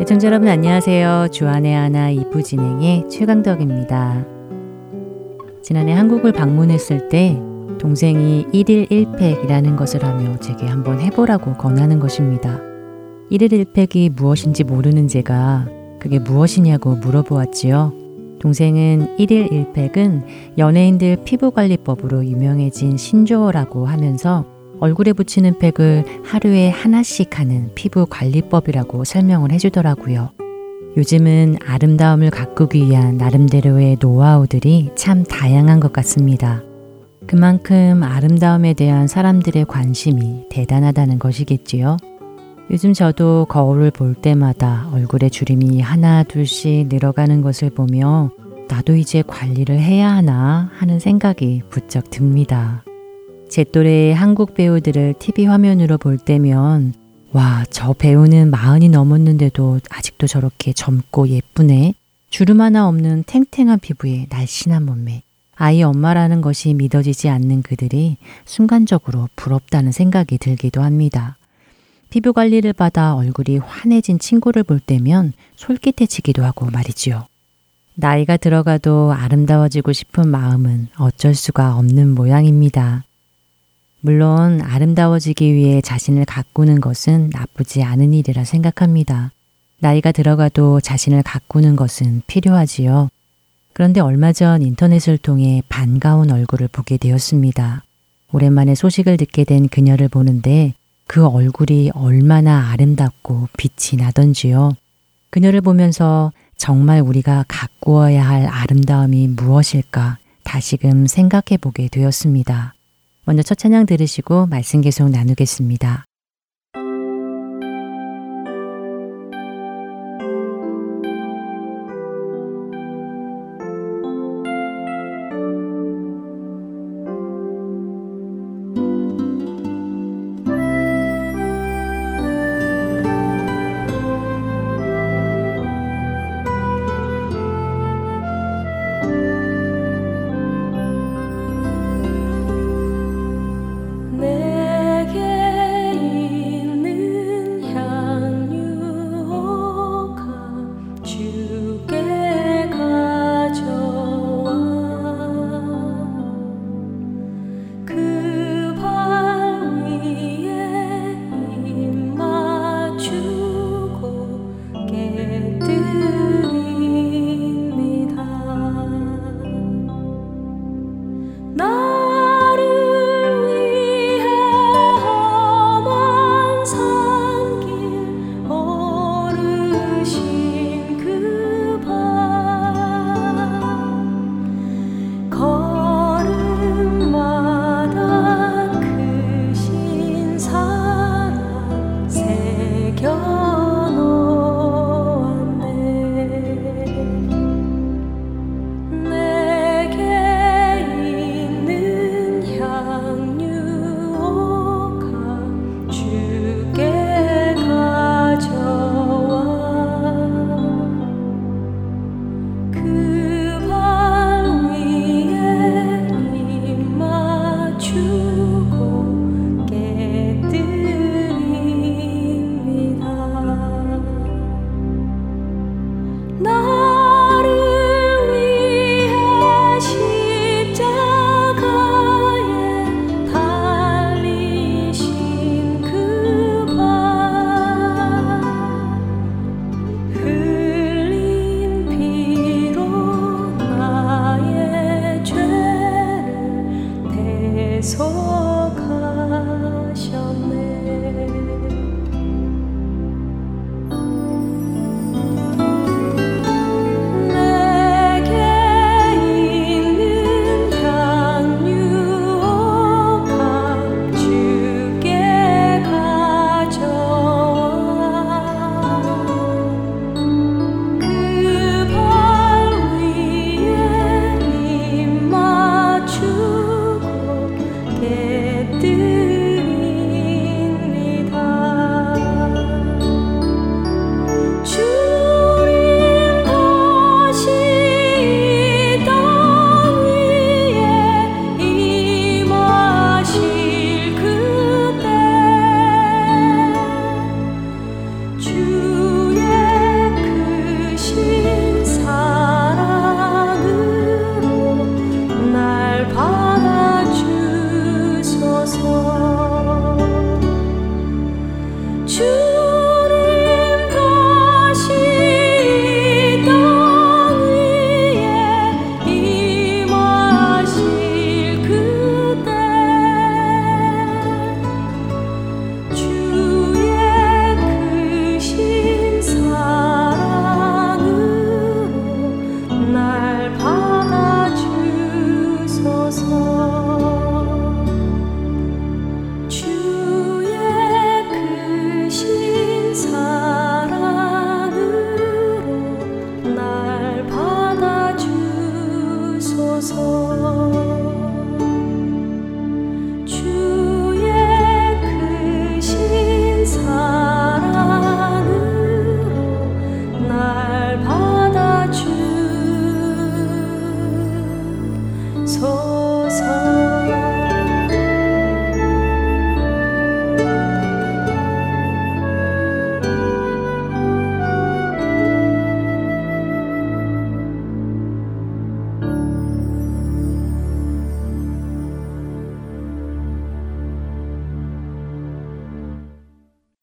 애청자 여러분 안녕하세요. 주안의 하나 이부 진행의 최강덕입니다. 지난해 한국을 방문했을 때 동생이 1일 1팩이라는 것을 하며 제게 한번 해보라고 권하는 것입니다. 1일 1팩이 무엇인지 모르는 제가 그게 무엇이냐고 물어보았지요. 동생은 1일 1팩은 연예인들 피부관리법으로 유명해진 신조어라고 하면서 얼굴에 붙이는 팩을 하루에 하나씩 하는 피부관리법이라고 설명을 해주더라고요. 요즘은 아름다움을 가꾸기 위한 나름대로의 노하우들이 참 다양한 것 같습니다. 그만큼 아름다움에 대한 사람들의 관심이 대단하다는 것이겠지요. 요즘 저도 거울을 볼 때마다 얼굴에 주름이 하나 둘씩 늘어가는 것을 보며 나도 이제 관리를 해야 하나 하는 생각이 부쩍 듭니다. 제 또래의 한국 배우들을 TV 화면으로 볼 때면 와, 저 배우는 마흔이 넘었는데도 아직도 저렇게 젊고 예쁘네. 주름 하나 없는 탱탱한 피부에 날씬한 몸매. 아이 엄마라는 것이 믿어지지 않는 그들이 순간적으로 부럽다는 생각이 들기도 합니다. 피부 관리를 받아 얼굴이 환해진 친구를 볼 때면 솔깃해지기도 하고 말이지요. 나이가 들어가도 아름다워지고 싶은 마음은 어쩔 수가 없는 모양입니다. 물론 아름다워지기 위해 자신을 가꾸는 것은 나쁘지 않은 일이라 생각합니다. 나이가 들어가도 자신을 가꾸는 것은 필요하지요. 그런데 얼마 전 인터넷을 통해 반가운 얼굴을 보게 되었습니다. 오랜만에 소식을 듣게 된 그녀를 보는데 그 얼굴이 얼마나 아름답고 빛이 나던지요. 그녀를 보면서 정말 우리가 가꾸어야 할 아름다움이 무엇일까 다시금 생각해 보게 되었습니다. 먼저 첫 찬양 들으시고 말씀 계속 나누겠습니다.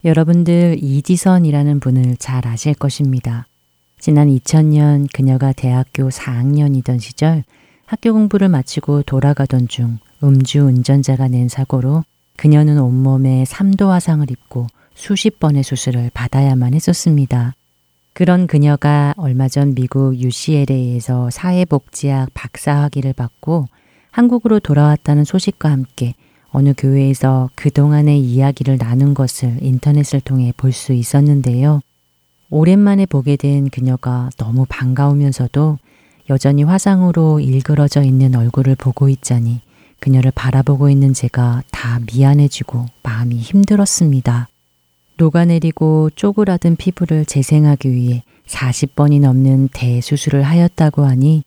여러분들 이지선이라는 분을 잘 아실 것입니다. 지난 2000년 그녀가 대학교 4학년이던 시절 학교 공부를 마치고 돌아가던 중 음주 운전자가 낸 사고로 그녀는 온몸에 3도 화상을 입고 수십 번의 수술을 받아야만 했었습니다. 그런 그녀가 얼마 전 미국 UCLA에서 사회복지학 박사 학위를 받고 한국으로 돌아왔다는 소식과 함께 어느 교회에서 그동안의 이야기를 나눈 것을 인터넷을 통해 볼 수 있었는데요. 오랜만에 보게 된 그녀가 너무 반가우면서도 여전히 화상으로 일그러져 있는 얼굴을 보고 있자니 그녀를 바라보고 있는 제가 다 미안해지고 마음이 힘들었습니다. 녹아내리고 쪼그라든 피부를 재생하기 위해 40번이 넘는 대수술을 하였다고 하니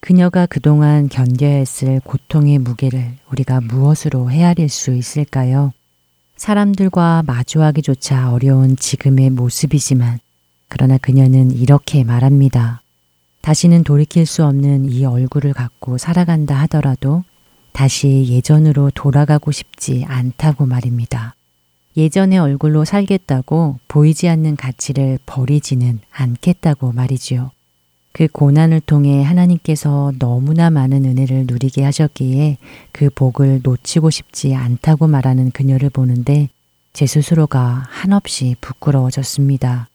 그녀가 그동안 견뎌야 했을 고통의 무게를 우리가 무엇으로 헤아릴 수 있을까요? 사람들과 마주하기조차 어려운 지금의 모습이지만 그러나 그녀는 이렇게 말합니다. 다시는 돌이킬 수 없는 이 얼굴을 갖고 살아간다 하더라도 다시 예전으로 돌아가고 싶지 않다고 말입니다. 예전의 얼굴로 살겠다고 보이지 않는 가치를 버리지는 않겠다고 말이지요. 그 고난을 통해 하나님께서 너무나 많은 은혜를 누리게 하셨기에 그 복을 놓치고 싶지 않다고 말하는 그녀를 보는데 제 스스로가 한없이 부끄러워졌습니다.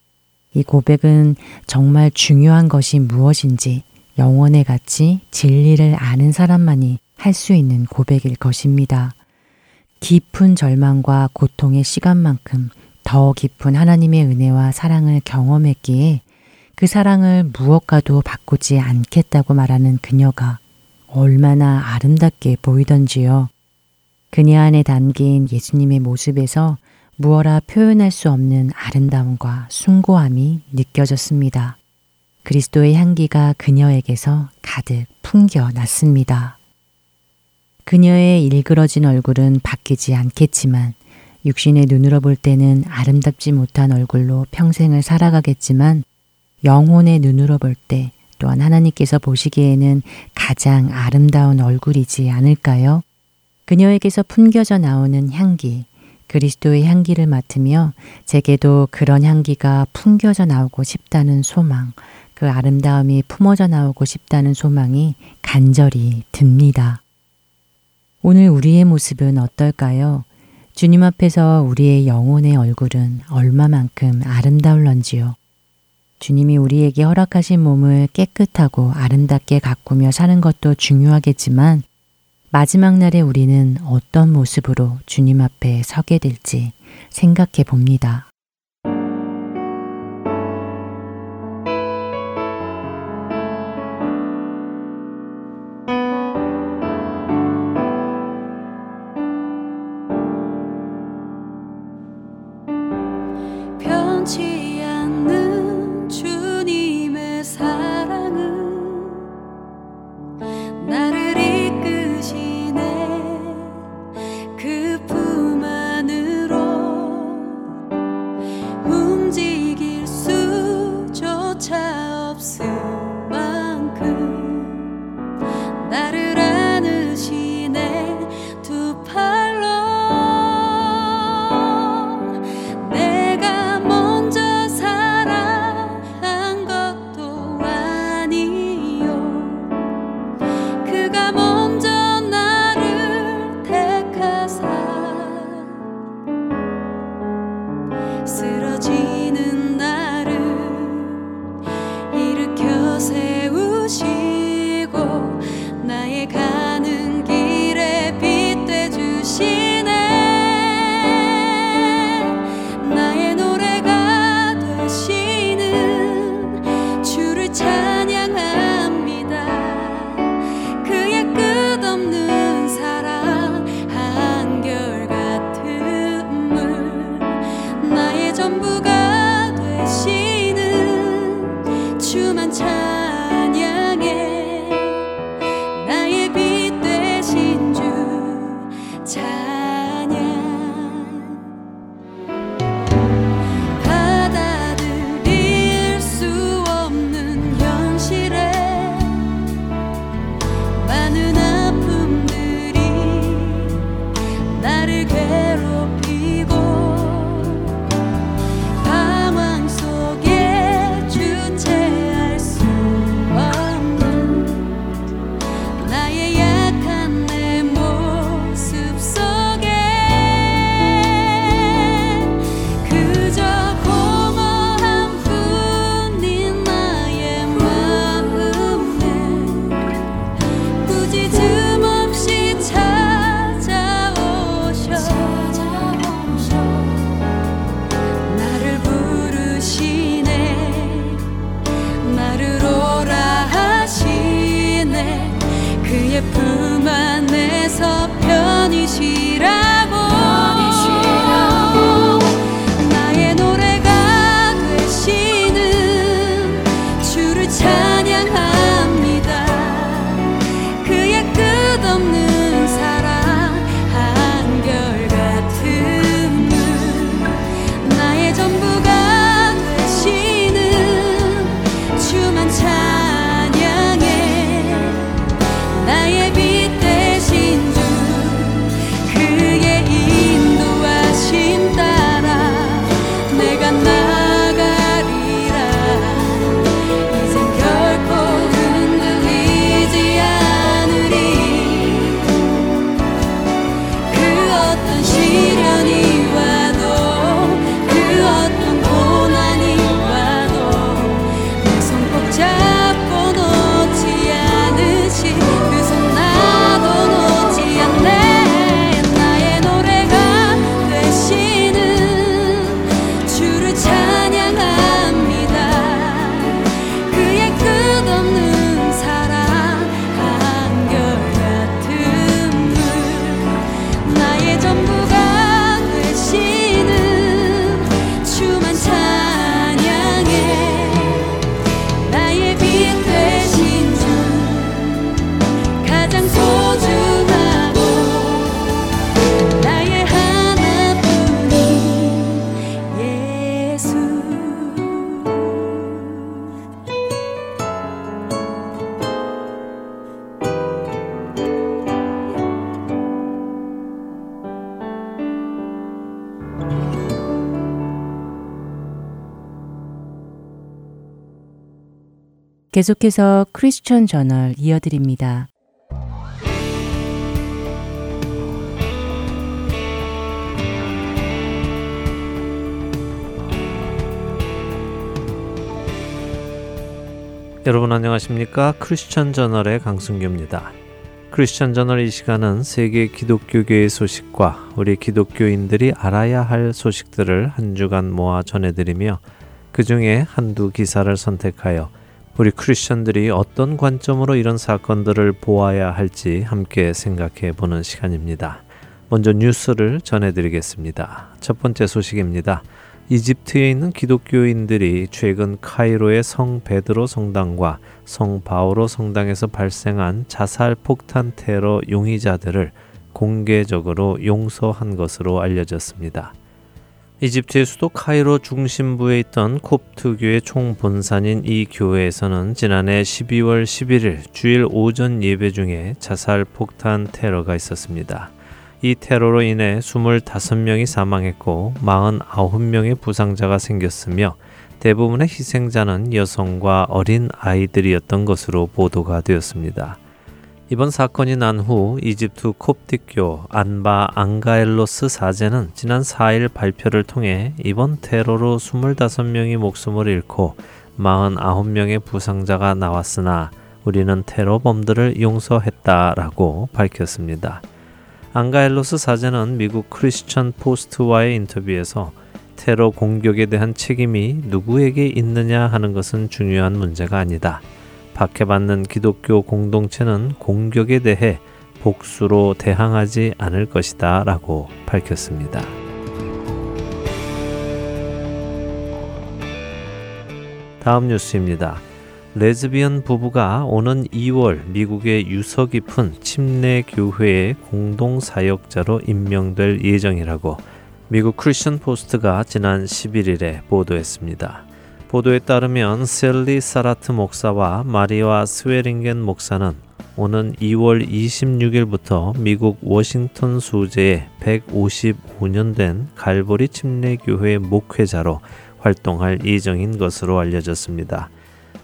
이 고백은 정말 중요한 것이 무엇인지 영원의 가치, 진리를 아는 사람만이 할 수 있는 고백일 것입니다. 깊은 절망과 고통의 시간만큼 더 깊은 하나님의 은혜와 사랑을 경험했기에 그 사랑을 무엇과도 바꾸지 않겠다고 말하는 그녀가 얼마나 아름답게 보이던지요. 그녀 안에 담긴 예수님의 모습에서 무어라 표현할 수 없는 아름다움과 숭고함이 느껴졌습니다. 그리스도의 향기가 그녀에게서 가득 풍겨 났습니다. 그녀의 일그러진 얼굴은 바뀌지 않겠지만 육신의 눈으로 볼 때는 아름답지 못한 얼굴로 평생을 살아가겠지만 영혼의 눈으로 볼 때 또한 하나님께서 보시기에는 가장 아름다운 얼굴이지 않을까요? 그녀에게서 풍겨져 나오는 향기, 그리스도의 향기를 맡으며 제게도 그런 향기가 풍겨져 나오고 싶다는 소망, 그 아름다움이 품어져 나오고 싶다는 소망이 간절히 듭니다. 오늘 우리의 모습은 어떨까요? 주님 앞에서 우리의 영혼의 얼굴은 얼마만큼 아름다울런지요. 주님이 우리에게 허락하신 몸을 깨끗하고 아름답게 가꾸며 사는 것도 중요하겠지만 마지막 날에 우리는 어떤 모습으로 주님 앞에 서게 될지 생각해 봅니다. 예품 안에서 편히 쉬라. 계속해서 크리스천 저널 이어드립니다. 여러분 안녕하십니까? 크리스천 저널의 강승규입니다. 크리스천 저널 이 시간은 세계 기독교계의 소식과 우리 기독교인들이 알아야 할 소식들을 한 주간 모아 전해드리며 그 중에 한두 기사를 선택하여 우리 크리스천들이 어떤 관점으로 이런 사건들을 보아야 할지 함께 생각해 보는 시간입니다. 먼저 뉴스를 전해드리겠습니다. 첫 번째 소식입니다. 이집트에 있는 기독교인들이 최근 카이로의 성 베드로 성당과 성 바오로 성당에서 발생한 자살 폭탄 테러 용의자들을 공개적으로 용서한 것으로 알려졌습니다. 이집트의 수도 카이로 중심부에 있던 콥트교의 총본산인 이 교회에서는 지난해 12월 11일 주일 오전 예배 중에 자살 폭탄 테러가 있었습니다. 이 테러로 인해 25명이 사망했고 49명의 부상자가 생겼으며 대부분의 희생자는 여성과 어린 아이들이었던 것으로 보도가 되었습니다. 이번 사건이 난 후 이집트 콥틱교 안바 앙가엘로스 사제는 지난 4일 발표를 통해 이번 테러로 25명이 목숨을 잃고 49명의 부상자가 나왔으나 우리는 테러범들을 용서했다라고 밝혔습니다. 앙가엘로스 사제는 미국 크리스천 포스트와의 인터뷰에서 테러 공격에 대한 책임이 누구에게 있느냐 하는 것은 중요한 문제가 아니다. 박해받는 기독교 공동체는 공격에 대해 복수로 대항하지 않을 것이다 라고 밝혔습니다. 다음 뉴스입니다. 레즈비언 부부가 오는 2월 미국의 유서 깊은 침례 교회의 공동 사역자로 임명될 예정이라고 미국 크리스천 포스트가 지난 11일에 보도했습니다. 보도에 따르면 셀리 사라트 목사와 마리아 스웨링겐 목사는 오는 2월 26일부터 미국 워싱턴 소재의 155년 된 갈보리 침례교회 목회자로 활동할 예정인 것으로 알려졌습니다.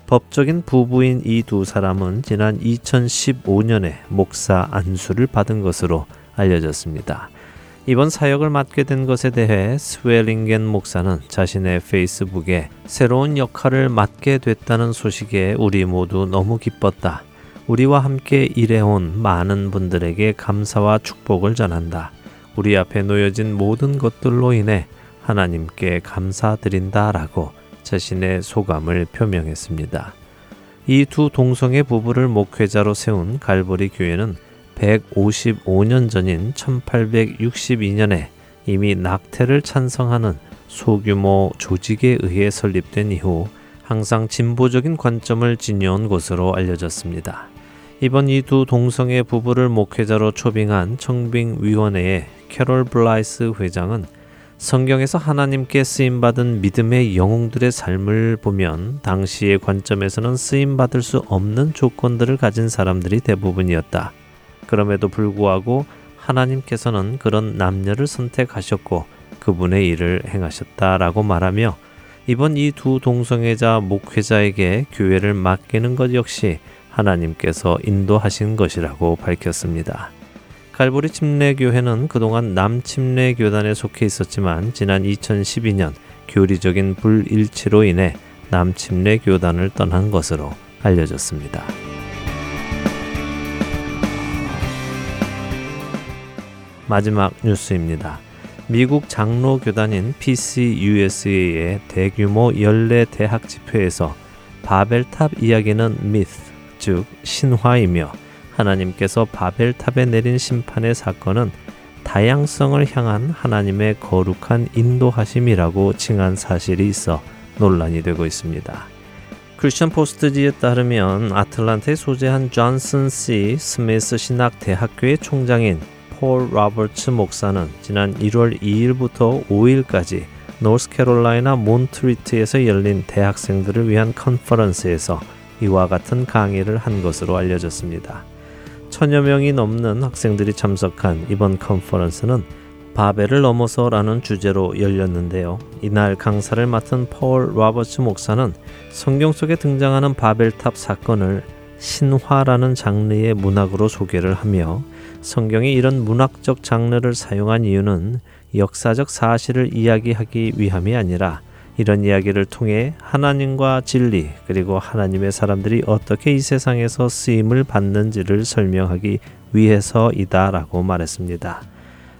법적인 부부인 이 두 사람은 지난 2015년에 목사 안수를 받은 것으로 알려졌습니다. 이번 사역을 맡게 된 것에 대해 스웰링겐 목사는 자신의 페이스북에 새로운 역할을 맡게 됐다는 소식에 우리 모두 너무 기뻤다. 우리와 함께 일해온 많은 분들에게 감사와 축복을 전한다. 우리 앞에 놓여진 모든 것들로 인해 하나님께 감사드린다 라고 자신의 소감을 표명했습니다. 이 두 동성애 부부를 목회자로 세운 갈보리 교회는 155년 전인 1862년에 이미 낙태를 찬성하는 소규모 조직에 의해 설립된 이후 항상 진보적인 관점을 지녀온 곳으로 알려졌습니다. 이번 이 두 동성애 부부를 목회자로 초빙한 청빙위원회의 캐롤 블라이스 회장은 성경에서 하나님께 쓰임받은 믿음의 영웅들의 삶을 보면 당시의 관점에서는 쓰임받을 수 없는 조건들을 가진 사람들이 대부분이었다. 그럼에도 불구하고 하나님께서는 그런 남녀를 선택하셨고 그분의 일을 행하셨다라고 말하며 이번 이 두 동성애자 목회자에게 교회를 맡기는 것 역시 하나님께서 인도하신 것이라고 밝혔습니다. 갈보리 침례교회는 그동안 남침례교단에 속해 있었지만 지난 2012년 교리적인 불일치로 인해 남침례교단을 떠난 것으로 알려졌습니다. 마지막 뉴스입니다. 미국 장로교단인 PCUSA의 대규모 연례 대학 집회에서 바벨탑 이야기는 myth, 즉 신화이며 하나님께서 바벨탑에 내린 심판의 사건은 다양성을 향한 하나님의 거룩한 인도하심이라고 칭한 사실이 있어 논란이 되고 있습니다. 크리스천 포스트지에 따르면 아틀란타에 소재한 존슨 C. 스미스 신학 대학교의 총장인 폴 로버츠 목사는 지난 1월 2일부터 5일까지 노스캐롤라이나 몬트리트에서 열린 대학생들을 위한 컨퍼런스에서 이와 같은 강의를 한 것으로 알려졌습니다. 천여 명이 넘는 학생들이 참석한 이번 컨퍼런스는 바벨을 넘어서라는 주제로 열렸는데요. 이날 강사를 맡은 폴 로버츠 목사는 성경 속에 등장하는 바벨탑 사건을 신화라는 장르의 문학으로 소개를 하며 성경이 이런 문학적 장르를 사용한 이유는 역사적 사실을 이야기하기 위함이 아니라 이런 이야기를 통해 하나님과 진리 그리고 하나님의 사람들이 어떻게 이 세상에서 쓰임을 받는지를 설명하기 위해서이다라고 말했습니다.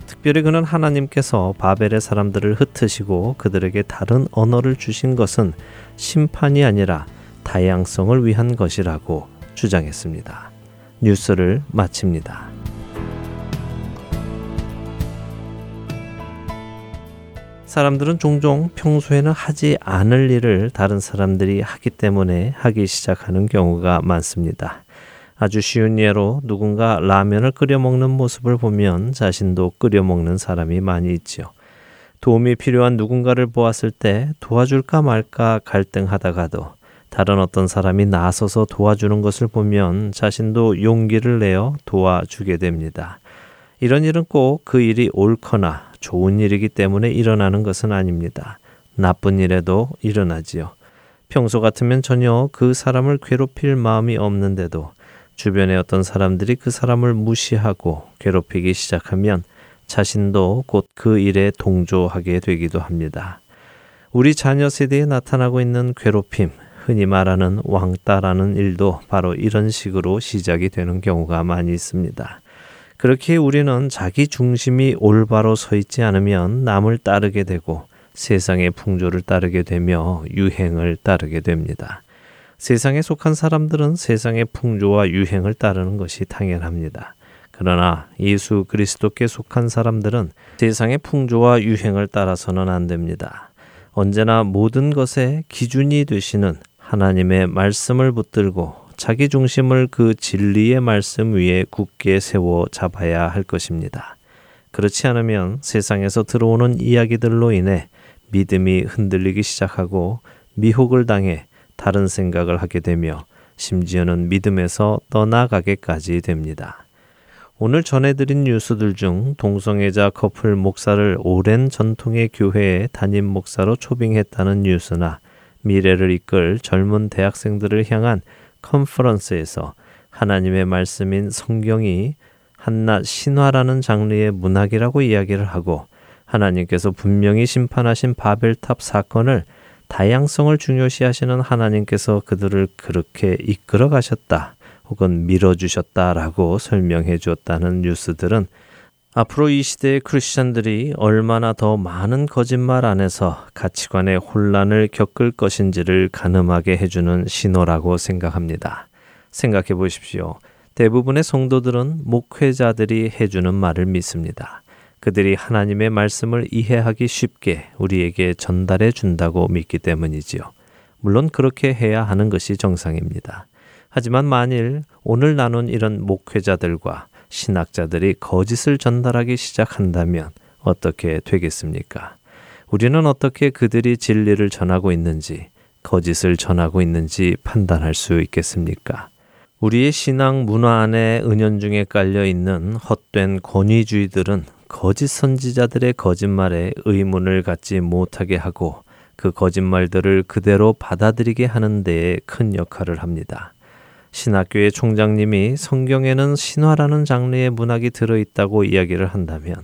특별히 그는 하나님께서 바벨의 사람들을 흩으시고 그들에게 다른 언어를 주신 것은 심판이 아니라 다양성을 위한 것이라고 주장했습니다. 뉴스를 마칩니다. 사람들은 종종 평소에는 하지 않을 일을 다른 사람들이 하기 때문에 하기 시작하는 경우가 많습니다. 아주 쉬운 예로 누군가 라면을 끓여 먹는 모습을 보면 자신도 끓여 먹는 사람이 많이 있지요. 도움이 필요한 누군가를 보았을 때 도와줄까 말까 갈등하다가도 다른 어떤 사람이 나서서 도와주는 것을 보면 자신도 용기를 내어 도와주게 됩니다. 이런 일은 꼭 그 일이 옳거나 좋은 일이기 때문에 일어나는 것은 아닙니다. 나쁜 일에도 일어나지요. 평소 같으면 전혀 그 사람을 괴롭힐 마음이 없는데도 주변의 어떤 사람들이 그 사람을 무시하고 괴롭히기 시작하면 자신도 곧 그 일에 동조하게 되기도 합니다. 우리 자녀 세대에 나타나고 있는 괴롭힘, 흔히 말하는 왕따라는 일도 바로 이런 식으로 시작이 되는 경우가 많이 있습니다. 그렇게 우리는 자기 중심이 올바로 서 있지 않으면 남을 따르게 되고 세상의 풍조를 따르게 되며 유행을 따르게 됩니다. 세상에 속한 사람들은 세상의 풍조와 유행을 따르는 것이 당연합니다. 그러나 예수 그리스도께 속한 사람들은 세상의 풍조와 유행을 따라서는 안 됩니다. 언제나 모든 것의 기준이 되시는 하나님의 말씀을 붙들고 자기 중심을 그 진리의 말씀 위에 굳게 세워 잡아야 할 것입니다. 그렇지 않으면 세상에서 들어오는 이야기들로 인해 믿음이 흔들리기 시작하고 미혹을 당해 다른 생각을 하게 되며 심지어는 믿음에서 떠나가게까지 됩니다. 오늘 전해드린 뉴스들 중 동성애자 커플 목사를 오랜 전통의 교회에 담임 목사로 초빙했다는 뉴스나 미래를 이끌 젊은 대학생들을 향한 컨퍼런스에서 하나님의 말씀인 성경이 한낱 신화라는 장르의 문학이라고 이야기를 하고 하나님께서 분명히 심판하신 바벨탑 사건을 다양성을 중요시하시는 하나님께서 그들을 그렇게 이끌어 가셨다 혹은 밀어주셨다라고 설명해 주었다는 뉴스들은 앞으로 이 시대의 크리스천들이 얼마나 더 많은 거짓말 안에서 가치관의 혼란을 겪을 것인지를 가늠하게 해주는 신호라고 생각합니다. 생각해 보십시오. 대부분의 성도들은 목회자들이 해주는 말을 믿습니다. 그들이 하나님의 말씀을 이해하기 쉽게 우리에게 전달해 준다고 믿기 때문이지요. 물론 그렇게 해야 하는 것이 정상입니다. 하지만 만일 오늘 나눈 이런 목회자들과 신학자들이 거짓을 전달하기 시작한다면 어떻게 되겠습니까? 우리는 어떻게 그들이 진리를 전하고 있는지, 거짓을 전하고 있는지 판단할 수 있겠습니까? 우리의 신앙 문화 안에 은연중에 깔려 있는 헛된 권위주의들은 거짓 선지자들의 거짓말에 의문을 갖지 못하게 하고 그 거짓말들을 그대로 받아들이게 하는 데에 큰 역할을 합니다. 신학교의 총장님이 성경에는 신화라는 장르의 문학이 들어있다고 이야기를 한다면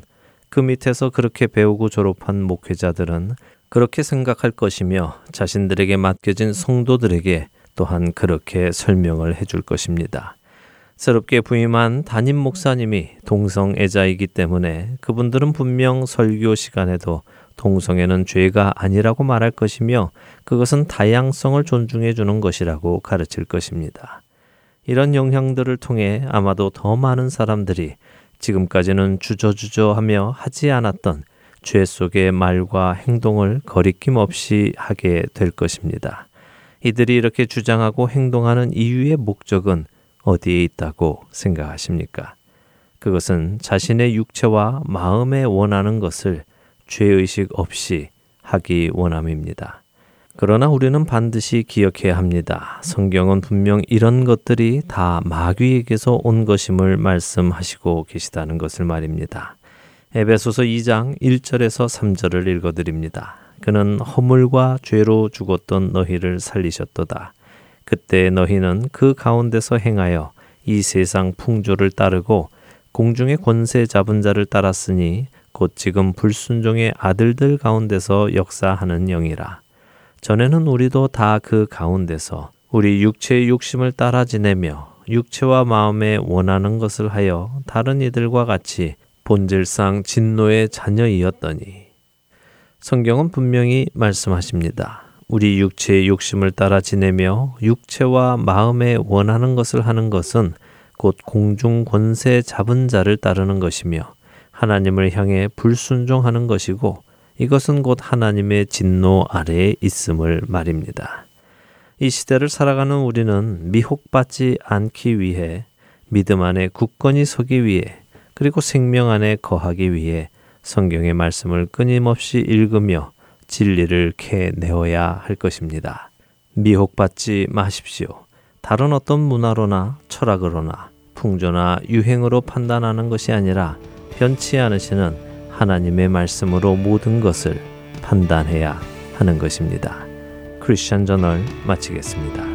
그 밑에서 그렇게 배우고 졸업한 목회자들은 그렇게 생각할 것이며 자신들에게 맡겨진 성도들에게 또한 그렇게 설명을 해줄 것입니다. 새롭게 부임한 담임 목사님이 동성애자이기 때문에 그분들은 분명 설교 시간에도 동성애는 죄가 아니라고 말할 것이며 그것은 다양성을 존중해 주는 것이라고 가르칠 것입니다. 이런 영향들을 통해 아마도 더 많은 사람들이 지금까지는 주저주저하며 하지 않았던 죄 속의 말과 행동을 거리낌 없이 하게 될 것입니다. 이들이 이렇게 주장하고 행동하는 이유의 목적은 어디에 있다고 생각하십니까? 그것은 자신의 육체와 마음에 원하는 것을 죄의식 없이 하기 원함입니다. 그러나 우리는 반드시 기억해야 합니다. 성경은 분명 이런 것들이 다 마귀에게서 온 것임을 말씀하시고 계시다는 것을 말입니다. 에베소서 2장 1절에서 3절을 읽어드립니다. 그는 허물과 죄로 죽었던 너희를 살리셨도다. 그때 너희는 그 가운데서 행하여 이 세상 풍조를 따르고 공중의 권세 잡은 자를 따랐으니 곧 지금 불순종의 아들들 가운데서 역사하는 영이라. 전에는 우리도 다 그 가운데서 우리 육체의 욕심을 따라 지내며 육체와 마음에 원하는 것을 하여 다른 이들과 같이 본질상 진노의 자녀이었더니 성경은 분명히 말씀하십니다. 우리 육체의 욕심을 따라 지내며 육체와 마음에 원하는 것을 하는 것은 곧 공중 권세 잡은 자를 따르는 것이며 하나님을 향해 불순종하는 것이고 이것은 곧 하나님의 진노 아래에 있음을 말입니다. 이 시대를 살아가는 우리는 미혹받지 않기 위해 믿음 안에 굳건히 서기 위해 그리고 생명 안에 거하기 위해 성경의 말씀을 끊임없이 읽으며 진리를 캐내어야 할 것입니다. 미혹받지 마십시오. 다른 어떤 문화로나 철학으로나 풍조나 유행으로 판단하는 것이 아니라 변치 않으시는 하나님의 말씀으로 모든 것을 판단해야 하는 것입니다. 크리스천 저널 마치겠습니다.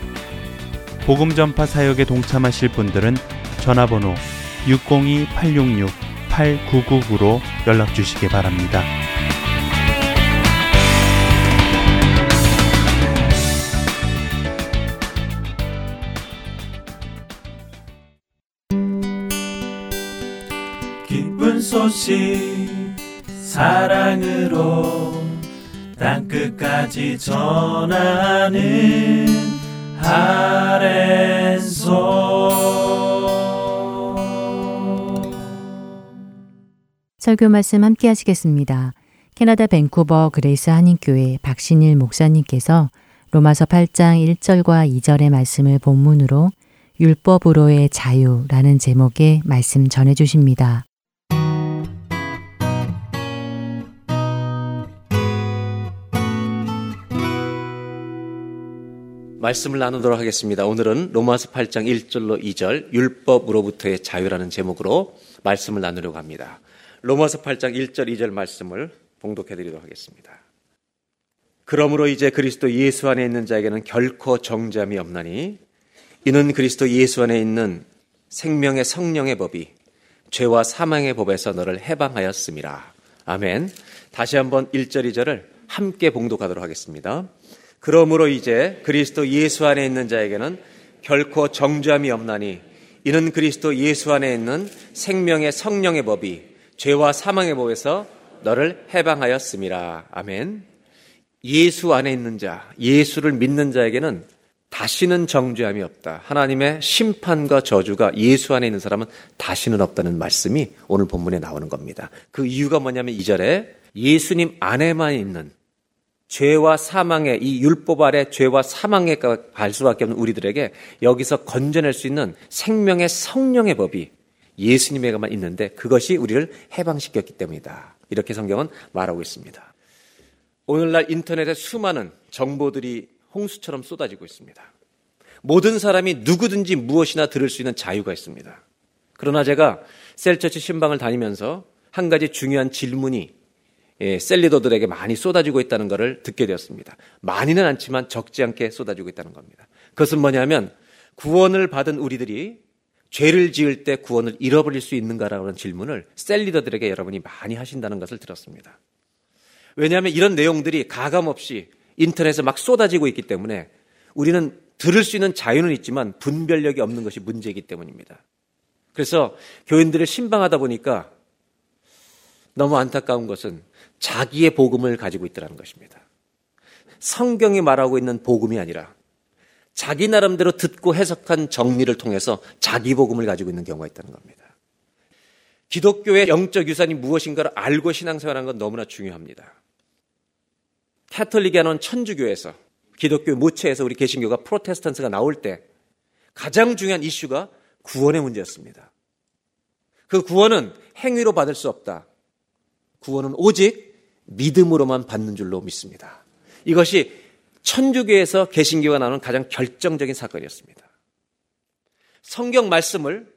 복음 전파 사역에 동참하실 분들은 전화번호 602-866-8999로 연락 주시기 바랍니다. 기쁜 소식 사랑으로 땅 끝까지 전하는 설교 말씀 함께 하시겠습니다. 캐나다 밴쿠버 그레이스 한인교회 박신일 목사님께서 로마서 8장 1절과 2절의 말씀을 본문으로 율법으로의 자유라는 제목의 말씀 전해 주십니다. 말씀을 나누도록 하겠습니다. 오늘은 로마서 8장 1절로 2절 율법으로부터의 자유라는 제목으로 말씀을 나누려고 합니다. 로마서 8장 1절 2절 말씀을 봉독해 드리도록 하겠습니다. 그러므로 이제 그리스도 예수 안에 있는 자에게는 결코 정죄함이 없나니 이는 그리스도 예수 안에 있는 생명의 성령의 법이 죄와 사망의 법에서 너를 해방하였습니다. 아멘. 다시 한번 1절, 2절을 함께 봉독하도록 하겠습니다. 그러므로 이제 그리스도 예수 안에 있는 자에게는 결코 정죄함이 없나니 이는 그리스도 예수 안에 있는 생명의 성령의 법이 죄와 사망의 법에서 너를 해방하였습니다. 아멘. 예수 안에 있는 자, 예수를 믿는 자에게는 다시는 정죄함이 없다. 하나님의 심판과 저주가 예수 안에 있는 사람은 다시는 없다는 말씀이 오늘 본문에 나오는 겁니다. 그 이유가 뭐냐면 이절에 예수님 안에만 있는 죄와 사망의 이 율법 아래 죄와 사망에 갈 수밖에 없는 우리들에게 여기서 건져낼 수 있는 생명의 성령의 법이 예수님에게만 있는데 그것이 우리를 해방시켰기 때문이다. 이렇게 성경은 말하고 있습니다. 오늘날 인터넷에 수많은 정보들이 홍수처럼 쏟아지고 있습니다. 모든 사람이 누구든지 무엇이나 들을 수 있는 자유가 있습니다. 그러나 제가 셀처치 신방을 다니면서 한 가지 중요한 질문이 예, 셀리더들에게 많이 쏟아지고 있다는 것을 듣게 되었습니다. 많이는 않지만 적지 않게 쏟아지고 있다는 겁니다. 그것은 뭐냐면 구원을 받은 우리들이 죄를 지을 때 구원을 잃어버릴 수 있는가라는 질문을 셀리더들에게 여러분이 많이 하신다는 것을 들었습니다. 왜냐하면 이런 내용들이 가감 없이 인터넷에 막 쏟아지고 있기 때문에 우리는 들을 수 있는 자유는 있지만 분별력이 없는 것이 문제이기 때문입니다. 그래서 교인들을 신방하다 보니까 너무 안타까운 것은 자기의 복음을 가지고 있더라는 것입니다. 성경이 말하고 있는 복음이 아니라 자기 나름대로 듣고 해석한 정리를 통해서 자기 복음을 가지고 있는 경우가 있다는 겁니다. 기독교의 영적 유산이 무엇인가를 알고 신앙생활하는 건 너무나 중요합니다. 캐톨릭이라는 천주교에서 기독교 모체에서 우리 개신교가 프로테스탄트가 나올 때 가장 중요한 이슈가 구원의 문제였습니다. 그 구원은 행위로 받을 수 없다. 구원은 오직 믿음으로만 받는 줄로 믿습니다. 이것이 천주교에서 개신교가 나오는 가장 결정적인 사건이었습니다. 성경 말씀을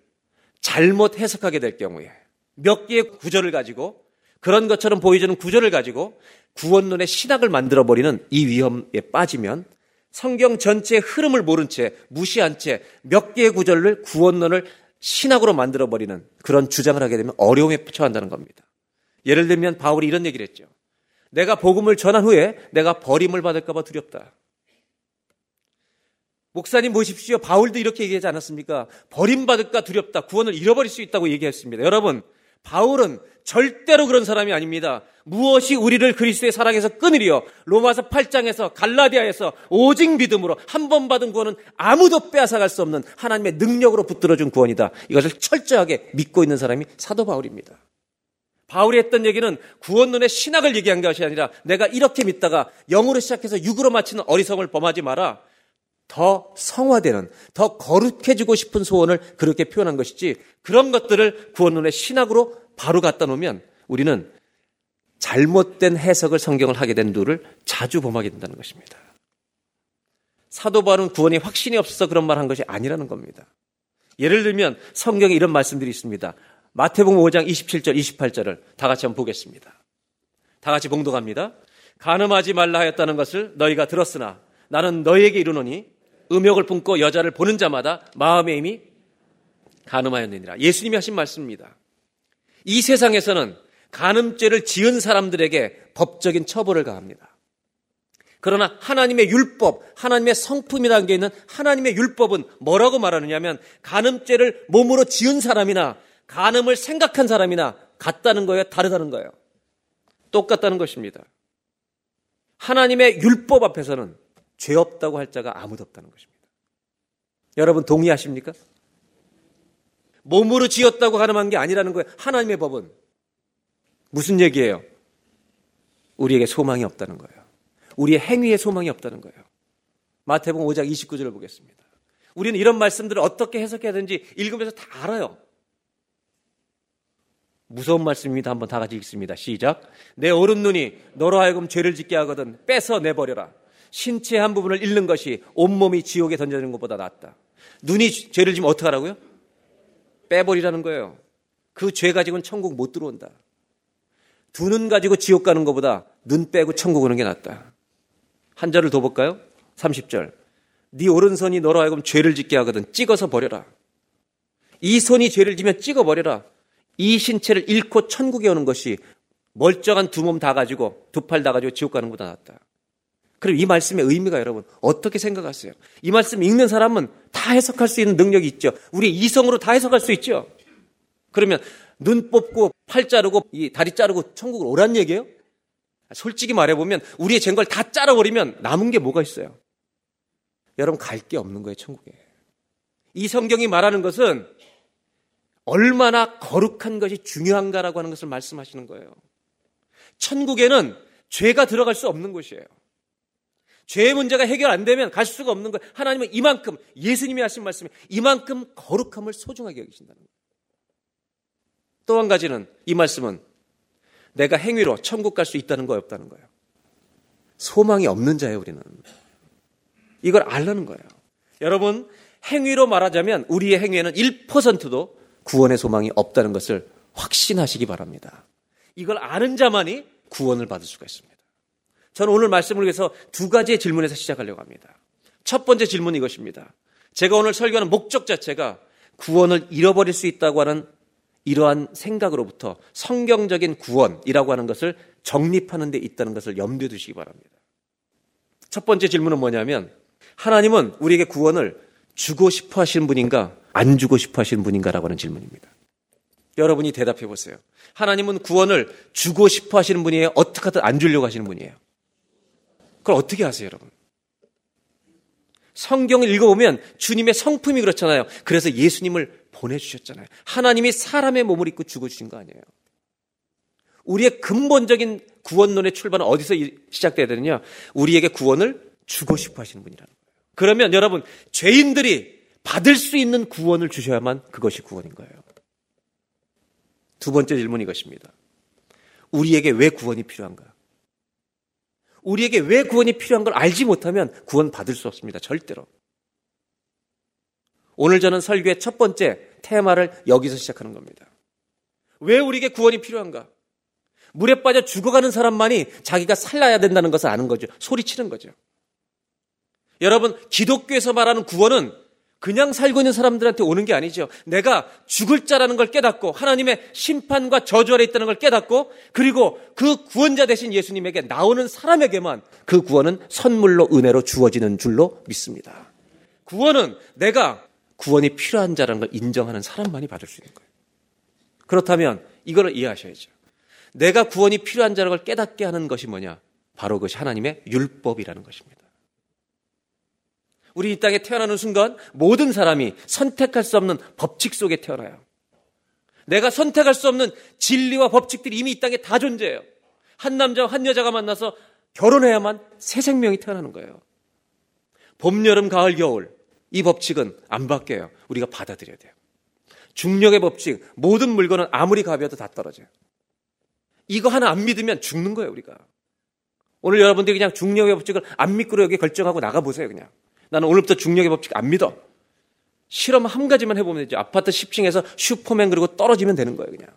잘못 해석하게 될 경우에 몇 개의 구절을 가지고 그런 것처럼 보여주는 구절을 가지고 구원론의 신학을 만들어버리는 이 위험에 빠지면 성경 전체의 흐름을 모른 채 무시한 채 몇 개의 구절을 구원론을 신학으로 만들어버리는 그런 주장을 하게 되면 어려움에 처한다는 겁니다. 예를 들면 바울이 이런 얘기를 했죠. 내가 복음을 전한 후에 내가 버림을 받을까봐 두렵다. 목사님 모십시오. 바울도 이렇게 얘기하지 않았습니까? 버림받을까 두렵다. 구원을 잃어버릴 수 있다고 얘기했습니다. 여러분, 바울은 절대로 그런 사람이 아닙니다. 무엇이 우리를 그리스도의 사랑에서 끊으리요? 로마서 8장에서 갈라디아에서 오직 믿음으로 한 번 받은 구원은 아무도 빼앗아갈 수 없는 하나님의 능력으로 붙들어준 구원이다. 이것을 철저하게 믿고 있는 사람이 사도 바울입니다. 바울이 했던 얘기는 구원론의 신학을 얘기한 것이 아니라 내가 이렇게 믿다가 영으로 시작해서 육으로 마치는 어리석음을 범하지 마라. 더 성화되는, 더 거룩해지고 싶은 소원을 그렇게 표현한 것이지 그런 것들을 구원론의 신학으로 바로 갖다 놓으면 우리는 잘못된 해석을 성경을 하게 된 누를 자주 범하게 된다는 것입니다. 사도 바울은 구원이 확신이 없어서 그런 말 한 것이 아니라는 겁니다. 예를 들면 성경에 이런 말씀들이 있습니다. 마태복음 5장 27절, 28절을 다 같이 한번 보겠습니다. 다 같이 봉독합니다. 가늠하지 말라 하였다는 것을 너희가 들었으나 나는 너희에게 이르노니 음욕을 품고 여자를 보는 자마다 마음의 힘이 가늠하였느니라. 예수님이 하신 말씀입니다. 이 세상에서는 가늠죄를 지은 사람들에게 법적인 처벌을 가합니다. 그러나 하나님의 율법, 하나님의 성품이 담겨 있는 하나님의 율법은 뭐라고 말하느냐면 가늠죄를 몸으로 지은 사람이나 간음을 생각한 사람이나 같다는 거예요? 다르다는 거예요? 똑같다는 것입니다. 하나님의 율법 앞에서는 죄 없다고 할 자가 아무도 없다는 것입니다. 여러분 동의하십니까? 몸으로 지었다고 가늠한 게 아니라는 거예요. 하나님의 법은 무슨 얘기예요? 우리에게 소망이 없다는 거예요. 우리의 행위에 소망이 없다는 거예요. 마태복음 5장 29절을 보겠습니다. 우리는 이런 말씀들을 어떻게 해석해야 되는지 읽으면서 다 알아요. 무서운 말씀입니다. 한번 다 같이 읽습니다. 시작. 내 오른 눈이 너로 하여금 죄를 짓게 하거든 빼서 내버려라. 신체 한 부분을 잃는 것이 온몸이 지옥에 던져지는 것보다 낫다. 눈이 죄를 지면 어떻게 하라고요? 빼버리라는 거예요. 그 죄 가지고는 천국 못 들어온다. 두 눈 가지고 지옥 가는 것보다 눈 빼고 천국 오는 게 낫다. 한 절을 더 볼까요? 30절. 네 오른손이 너로 하여금 죄를 짓게 하거든 찍어서 버려라. 이 손이 죄를 지면 찍어 버려라. 이 신체를 잃고 천국에 오는 것이 멀쩡한 두 몸 다 가지고 두 팔 다 가지고 지옥 가는 것보다 낫다. 그럼 이 말씀의 의미가 여러분 어떻게 생각하세요? 이 말씀 읽는 사람은 다 해석할 수 있는 능력이 있죠. 우리 이성으로 다 해석할 수 있죠. 그러면 눈 뽑고 팔 자르고 이 다리 자르고 천국을 오란 얘기예요? 솔직히 말해보면 우리의 쟁 걸 다 잘라버리면 남은 게 뭐가 있어요? 여러분 갈 게 없는 거예요, 천국에. 이 성경이 말하는 것은 얼마나 거룩한 것이 중요한가라고 하는 것을 말씀하시는 거예요. 천국에는 죄가 들어갈 수 없는 곳이에요. 죄의 문제가 해결 안 되면 갈 수가 없는 거예요. 하나님은 이만큼 예수님이 하신 말씀에 이만큼 거룩함을 소중하게 여기신다는 거예요. 또 한 가지는 이 말씀은 내가 행위로 천국 갈 수 있다는 거 없다는 거예요. 소망이 없는 자예요, 우리는. 이걸 알라는 거예요. 여러분, 행위로 말하자면 우리의 행위에는 1%도 구원의 소망이 없다는 것을 확신하시기 바랍니다. 이걸 아는 자만이 구원을 받을 수가 있습니다. 저는 오늘 말씀을 위해서 두 가지의 질문에서 시작하려고 합니다. 첫 번째 질문은 이것입니다. 제가 오늘 설교하는 목적 자체가 구원을 잃어버릴 수 있다고 하는 이러한 생각으로부터 성경적인 구원이라고 하는 것을 정립하는 데 있다는 것을 염두에 두시기 바랍니다. 첫 번째 질문은 뭐냐면 하나님은 우리에게 구원을 주고 싶어 하시는 분인가 안 주고 싶어 하시는 분인가라고 하는 질문입니다. 여러분이 대답해 보세요. 하나님은 구원을 주고 싶어 하시는 분이에요? 어떻게 하든 안 주려고 하시는 분이에요? 그걸 어떻게 하세요, 여러분? 성경을 읽어보면 주님의 성품이 그렇잖아요. 그래서 예수님을 보내주셨잖아요. 하나님이 사람의 몸을 입고 죽어주신 거 아니에요. 우리의 근본적인 구원론의 출발은 어디서 시작돼야 되느냐? 우리에게 구원을 주고 싶어 하시는 분이라는. 그러면 여러분, 죄인들이 받을 수 있는 구원을 주셔야만 그것이 구원인 거예요. 두 번째 질문이 이것입니다. 우리에게 왜 구원이 필요한가? 우리에게 왜 구원이 필요한 걸 알지 못하면 구원 받을 수 없습니다. 절대로. 오늘 저는 설교의 첫 번째 테마를 여기서 시작하는 겁니다. 왜 우리에게 구원이 필요한가? 물에 빠져 죽어가는 사람만이 자기가 살라야 된다는 것을 아는 거죠. 소리치는 거죠. 여러분, 기독교에서 말하는 구원은 그냥 살고 있는 사람들한테 오는 게 아니죠. 내가 죽을 자라는 걸 깨닫고 하나님의 심판과 저주 아래 있다는 걸 깨닫고 그리고 그 구원자 대신 예수님에게 나오는 사람에게만 그 구원은 선물로 은혜로 주어지는 줄로 믿습니다. 구원은 내가 구원이 필요한 자라는 걸 인정하는 사람만이 받을 수 있는 거예요. 그렇다면 이거를 이해하셔야죠. 내가 구원이 필요한 자라는 걸 깨닫게 하는 것이 뭐냐? 바로 그것이 하나님의 율법이라는 것입니다. 우리 이 땅에 태어나는 순간 모든 사람이 선택할 수 없는 법칙 속에 태어나요. 내가 선택할 수 없는 진리와 법칙들이 이미 이 땅에 다 존재해요. 한 남자와 한 여자가 만나서 결혼해야만 새 생명이 태어나는 거예요. 봄, 여름, 가을, 겨울. 이 법칙은 안 바뀌어요. 우리가 받아들여야 돼요. 중력의 법칙, 모든 물건은 아무리 가벼워도 다 떨어져요. 이거 하나 안 믿으면 죽는 거예요, 우리가. 오늘 여러분들이 그냥 중력의 법칙을 안 믿고 여기 결정하고 나가보세요, 그냥. 나는 오늘부터 중력의 법칙 안 믿어. 실험 한 가지만 해보면 되죠. 아파트 10층에서 슈퍼맨 그리고 떨어지면 되는 거예요, 그냥.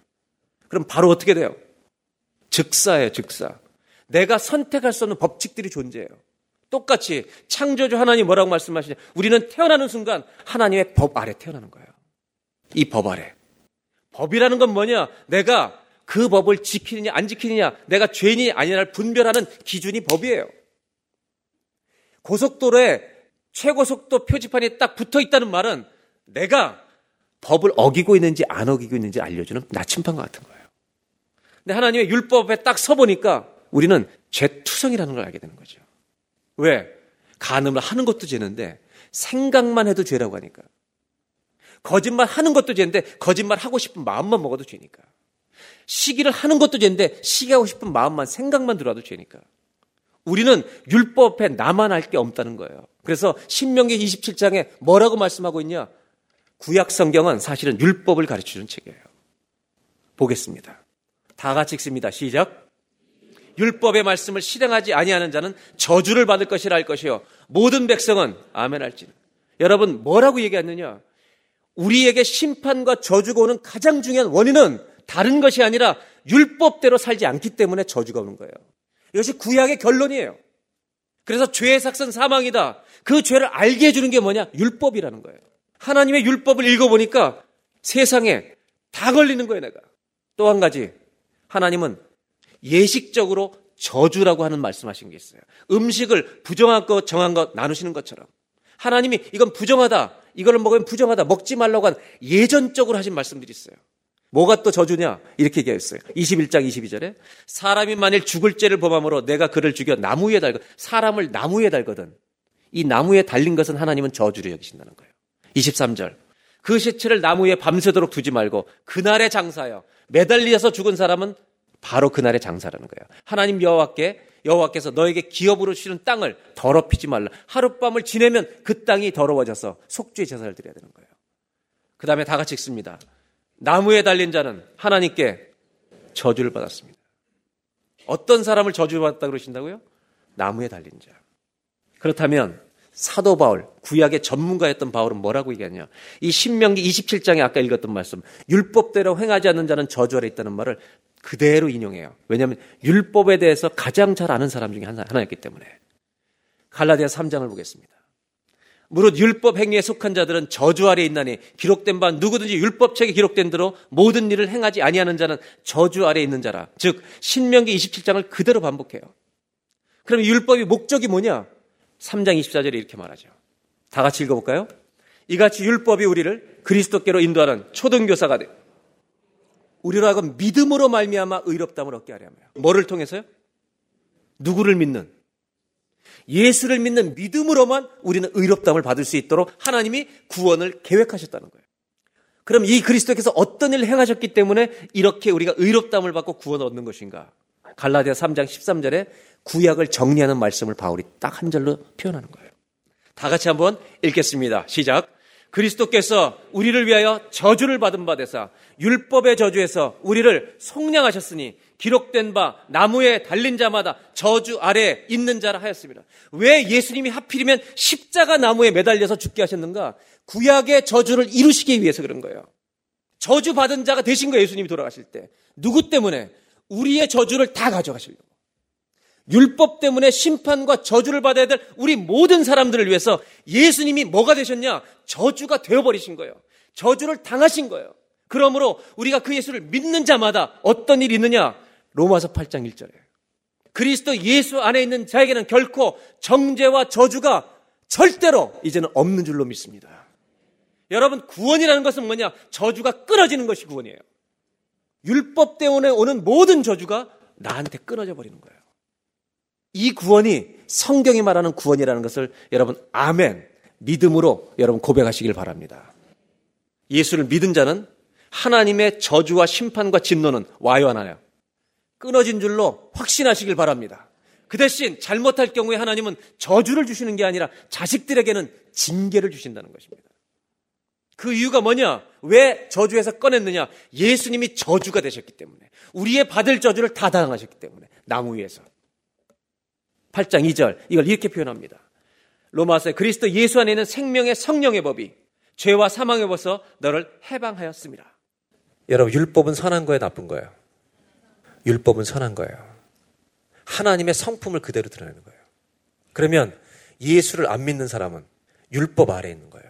그럼 바로 어떻게 돼요? 즉사예요, 즉사. 내가 선택할 수 없는 법칙들이 존재해요. 똑같이 창조주 하나님 뭐라고 말씀하시냐? 우리는 태어나는 순간 하나님의 법 아래 태어나는 거예요. 이 법 아래. 법이라는 건 뭐냐? 내가 그 법을 지키느냐 안 지키느냐, 내가 죄인이 아니냐를 분별하는 기준이 법이에요. 고속도로에 최고 속도 표지판이 딱 붙어 있다는 말은 내가 법을 어기고 있는지 안 어기고 있는지 알려주는 나침반과 같은 거예요. 근데 하나님의 율법에 딱 서보니까 우리는 죄투성이라는 걸 알게 되는 거죠. 왜? 간음을 하는 것도 죄는데 생각만 해도 죄라고 하니까. 거짓말 하는 것도 죄인데 거짓말 하고 싶은 마음만 먹어도 죄니까. 시기를 하는 것도 죄인데 시기하고 싶은 마음만 생각만 들어도 죄니까. 우리는 율법에 나만 할 게 없다는 거예요. 그래서 신명기 27장에 뭐라고 말씀하고 있냐? 구약 성경은 사실은 율법을 가르쳐 주는 책이에요. 보겠습니다. 다 같이 읽습니다. 시작. 율법의 말씀을 실행하지 아니하는 자는 저주를 받을 것이라 할 것이요. 모든 백성은 아멘 할지는. 여러분 뭐라고 얘기했느냐? 우리에게 심판과 저주가 오는 가장 중요한 원인은 다른 것이 아니라 율법대로 살지 않기 때문에 저주가 오는 거예요. 이것이 구약의 결론이에요. 그래서 죄의 삭선 사망이다. 그 죄를 알게 해주는 게 뭐냐? 율법이라는 거예요. 하나님의 율법을 읽어보니까 세상에 다 걸리는 거예요, 내가. 또 한 가지. 하나님은 예식적으로 저주라고 하는 말씀하신 게 있어요. 음식을 부정한 것, 정한 것 나누시는 것처럼. 하나님이 이건 부정하다. 이거를 먹으면 부정하다. 먹지 말라고 한 예전적으로 하신 말씀들이 있어요. 뭐가 또 저주냐? 이렇게 얘기했어요. 21장 22절에 사람이 만일 죽을 죄를 범함으로 내가 그를 죽여 나무 위에 달거 사람을 나무 위에 달거든. 이 나무에 달린 것은 하나님은 저주를 여기신다는 거예요. 23절 그 시체를 나무에 밤새도록 두지 말고 그날의 장사여 매달려서 죽은 사람은 바로 그날의 장사라는 거예요. 하나님 여호와께 여호와께서 너에게 기업으로 주시는 땅을 더럽히지 말라. 하룻밤을 지내면 그 땅이 더러워져서 속죄 제사를 드려야 되는 거예요. 그 다음에 다 같이 읽습니다. 나무에 달린 자는 하나님께 저주를 받았습니다. 어떤 사람을 저주받았다 그러신다고요? 나무에 달린 자. 그렇다면 사도 바울, 구약의 전문가였던 바울은 뭐라고 얘기하냐? 이 신명기 27장에 아까 읽었던 말씀, 율법대로 행하지 않는 자는 저주 아래 있다는 말을 그대로 인용해요. 왜냐하면 율법에 대해서 가장 잘 아는 사람 중에 하나였기 때문에. 갈라디아 3장을 보겠습니다. 무릇 율법 행위에 속한 자들은 저주 아래 있나니 기록된 바 누구든지 율법책에 기록된 대로 모든 일을 행하지 아니하는 자는 저주 아래 있는 자라. 즉 신명기 27장을 그대로 반복해요. 그럼 율법의 목적이 뭐냐? 3장 24절에 이렇게 말하죠. 다 같이 읽어볼까요? 이같이 율법이 우리를 그리스도께로 인도하는 초등교사가 돼. 우리로 하여금 믿음으로 말미암아 의롭담을 얻게 하려 하며. 뭐를 통해서요? 누구를 믿는? 예수를 믿는 믿음으로만 우리는 의롭담을 받을 수 있도록 하나님이 구원을 계획하셨다는 거예요. 그럼 이 그리스도께서 어떤 일을 행하셨기 때문에 이렇게 우리가 의롭담을 받고 구원을 얻는 것인가? 갈라디아 3장 13절에 구약을 정리하는 말씀을 바울이 딱 한 절로 표현하는 거예요. 다 같이 한번 읽겠습니다. 시작. 그리스도께서 우리를 위하여 저주를 받은 바 되사 율법의 저주에서 우리를 속량하셨으니 기록된 바 나무에 달린 자마다 저주 아래 있는 자라 하였습니다. 왜 예수님이 하필이면 십자가 나무에 매달려서 죽게 하셨는가? 구약의 저주를 이루시기 위해서 그런 거예요. 저주 받은 자가 되신 거예요. 예수님이 돌아가실 때. 누구 때문에? 우리의 저주를 다 가져가시려고. 율법 때문에 심판과 저주를 받아야 될 우리 모든 사람들을 위해서 예수님이 뭐가 되셨냐? 저주가 되어버리신 거예요. 저주를 당하신 거예요. 그러므로 우리가 그 예수를 믿는 자마다 어떤 일이 있느냐? 로마서 8장 1절에. 그리스도 예수 안에 있는 자에게는 결코 정죄와 저주가 절대로 이제는 없는 줄로 믿습니다. 여러분, 구원이라는 것은 뭐냐? 저주가 끊어지는 것이 구원이에요. 율법 때문에 오는 모든 저주가 나한테 끊어져 버리는 거예요. 이 구원이 성경이 말하는 구원이라는 것을 여러분, 아멘, 믿음으로 여러분 고백하시길 바랍니다. 예수를 믿은 자는 하나님의 저주와 심판과 진노는 와요 안 와요? 끊어진 줄로 확신하시길 바랍니다. 그 대신 잘못할 경우에 하나님은 저주를 주시는 게 아니라 자식들에게는 징계를 주신다는 것입니다. 그 이유가 뭐냐? 왜 저주에서 꺼냈느냐? 예수님이 저주가 되셨기 때문에. 우리의 받을 저주를 다 당하셨기 때문에. 나무 위에서. 8장 2절. 이걸 이렇게 표현합니다. 로마서에 그리스도 예수 안에 있는 생명의 성령의 법이 죄와 사망의 법에서 너를 해방하였습니다. 여러분, 율법은 선한 거예요, 나쁜 거예요? 율법은 선한 거예요. 하나님의 성품을 그대로 드러내는 거예요. 그러면 예수를 안 믿는 사람은 율법 아래에 있는 거예요.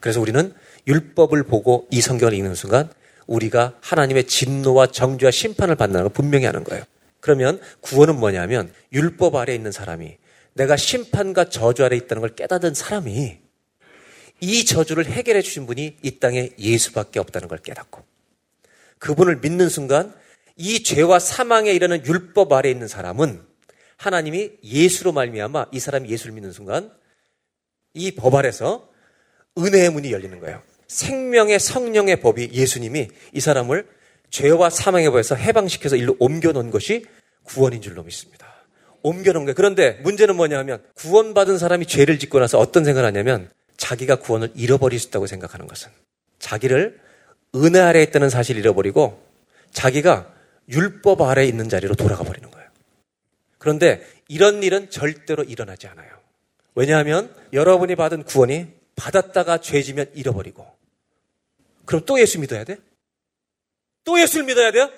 그래서 우리는 율법을 보고 이 성경을 읽는 순간 우리가 하나님의 진노와 정죄와 심판을 받는다는 걸 분명히 하는 거예요. 그러면 구원은 뭐냐면 율법 아래에 있는 사람이 내가 심판과 저주 아래에 있다는 걸 깨닫은 사람이 이 저주를 해결해 주신 분이 이 땅에 예수밖에 없다는 걸 깨닫고 그분을 믿는 순간 이 죄와 사망에 이르는 율법 아래에 있는 사람은 하나님이 예수로 말미암아 이 사람이 예수를 믿는 순간 이 법 아래서 은혜의 문이 열리는 거예요. 생명의 성령의 법이 예수님이 이 사람을 죄와 사망의 법에서 해방시켜서 일로 옮겨놓은 것이 구원인 줄로 믿습니다. 옮겨놓은 거예요. 그런데 문제는 뭐냐면 구원받은 사람이 죄를 짓고 나서 어떤 생각을 하냐면 자기가 구원을 잃어버릴 수 있다고 생각하는 것은 자기를 은혜 아래에 있다는 사실을 잃어버리고 자기가 율법 아래에 있는 자리로 돌아가 버리는 거예요. 그런데 이런 일은 절대로 일어나지 않아요. 왜냐하면 여러분이 받은 구원이 받았다가 죄지면 잃어버리고 그럼 또 예수 믿어야 돼? 또 예수를 믿어야 돼요?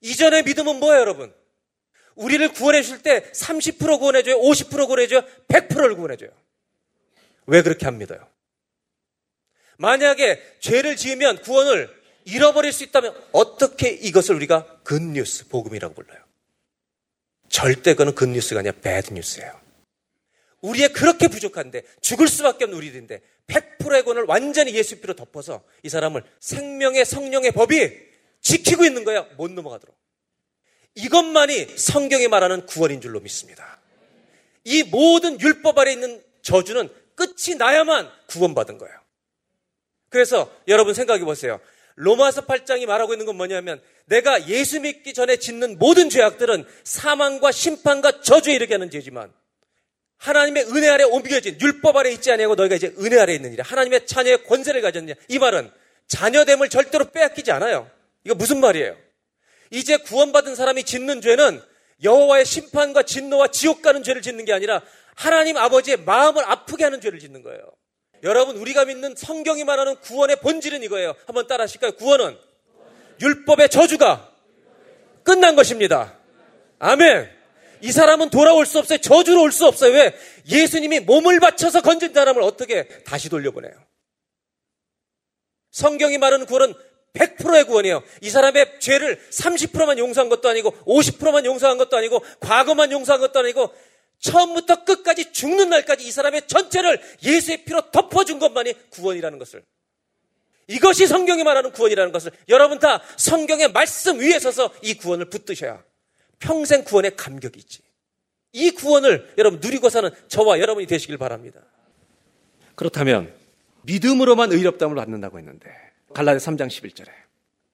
이전의 믿음은 뭐예요, 여러분? 우리를 구원해 주실 때30% 구원해 줘요? 50% 구원해 줘요? 100%를 구원해 줘요? 왜 그렇게 합니다요? 만약에 죄를 지으면 구원을 잃어버릴 수 있다면 어떻게 이것을 우리가 굿뉴스, 복음이라고 불러요? 절대 그거는 굿뉴스가 아니라 배드뉴스예요. 우리의 그렇게 부족한데 죽을 수밖에 없는 우리들인데 100%의 권을 완전히 예수 피로 덮어서 이 사람을 생명의 성령의 법이 지키고 있는 거예요. 못 넘어가도록. 이것만이 성경이 말하는 구원인 줄로 믿습니다. 이 모든 율법 아래 있는 저주는 끝이 나야만 구원받은 거예요. 그래서 여러분 생각해 보세요. 로마서 8장이 말하고 있는 건 뭐냐면 내가 예수 믿기 전에 짓는 모든 죄악들은 사망과 심판과 저주에 이르게 하는 죄지만 하나님의 은혜 아래 옮겨진 율법 아래 있지 아니하고 너희가 이제 은혜 아래 있느니라. 하나님의 자녀의 권세를 가졌느냐. 이 말은 자녀됨을 절대로 빼앗기지 않아요. 이거 무슨 말이에요? 이제 구원받은 사람이 짓는 죄는 여호와의 심판과 진노와 지옥 가는 죄를 짓는 게 아니라 하나님 아버지의 마음을 아프게 하는 죄를 짓는 거예요. 여러분 우리가 믿는 성경이 말하는 구원의 본질은 이거예요. 한번 따라 하실까요? 구원은 율법의 저주가 끝난 것입니다. 아멘. 이 사람은 돌아올 수 없어요. 저주로 올 수 없어요. 왜? 예수님이 몸을 바쳐서 건진 사람을 어떻게 다시 돌려보내요? 성경이 말하는 구원은 100%의 구원이에요. 이 사람의 죄를 30%만 용서한 것도 아니고 50%만 용서한 것도 아니고 과거만 용서한 것도 아니고 처음부터 끝까지 죽는 날까지 이 사람의 전체를 예수의 피로 덮어준 것만이 구원이라는 것을 이것이 성경이 말하는 구원이라는 것을 여러분 다 성경의 말씀 위에 서서 이 구원을 붙드셔야 평생 구원의 감격이 있지. 이 구원을 여러분 누리고 사는 저와 여러분이 되시길 바랍니다. 그렇다면 믿음으로만 의롭다함을 받는다고 했는데 갈라디 3장 11절에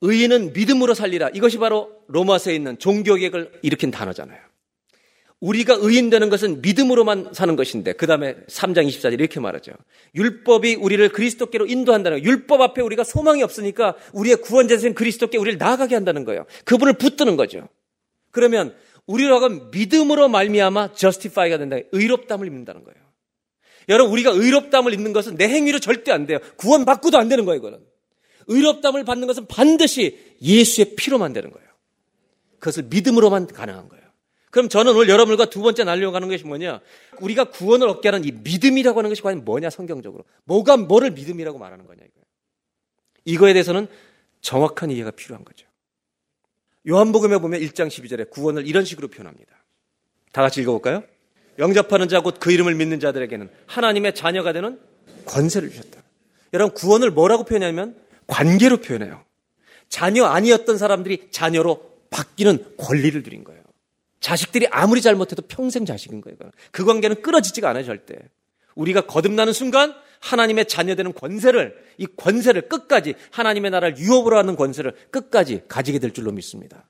의인은 믿음으로 살리라. 이것이 바로 로마서에 있는 종교개혁을 일으킨 단어잖아요. 우리가 의인되는 것은 믿음으로만 사는 것인데 그 다음에 3장 24절 이렇게 말하죠. 율법이 우리를 그리스도께로 인도한다는 거예요. 율법 앞에 우리가 소망이 없으니까 우리의 구원자신 그리스도께 우리를 나아가게 한다는 거예요. 그분을 붙드는 거죠. 그러면 우리로 하여금 믿음으로 말미암아 justify가 된다. 의롭담을 입는다는 거예요. 여러분 우리가 의롭담을 입는 것은 내 행위로 절대 안 돼요. 구원 받고도 안 되는 거예요. 이거는. 의롭담을 받는 것은 반드시 예수의 피로만 되는 거예요. 그것을 믿음으로만 가능한 거예요. 그럼 저는 오늘 여러분과 두 번째 날려고 하는 것이 뭐냐? 우리가 구원을 얻게 하는 이 믿음이라고 하는 것이 과연 뭐냐, 성경적으로. 뭐가 뭐를 믿음이라고 말하는 거냐, 이거예요. 이거에 대해서는 정확한 이해가 필요한 거죠. 요한복음에 보면 1장 12절에 구원을 이런 식으로 표현합니다. 다 같이 읽어볼까요? 영접하는 자 곧 그 이름을 믿는 자들에게는 하나님의 자녀가 되는 권세를 주셨다. 여러분 구원을 뭐라고 표현하냐면 관계로 표현해요. 자녀 아니었던 사람들이 자녀로 바뀌는 권리를 드린 거예요. 자식들이 아무리 잘못해도 평생 자식인 거예요. 그 관계는 끊어지지가 않아요, 절대. 우리가 거듭나는 순간 하나님의 자녀되는 권세를, 이 권세를 끝까지, 하나님의 나라를 유업으로 하는 권세를 끝까지 가지게 될 줄로 믿습니다.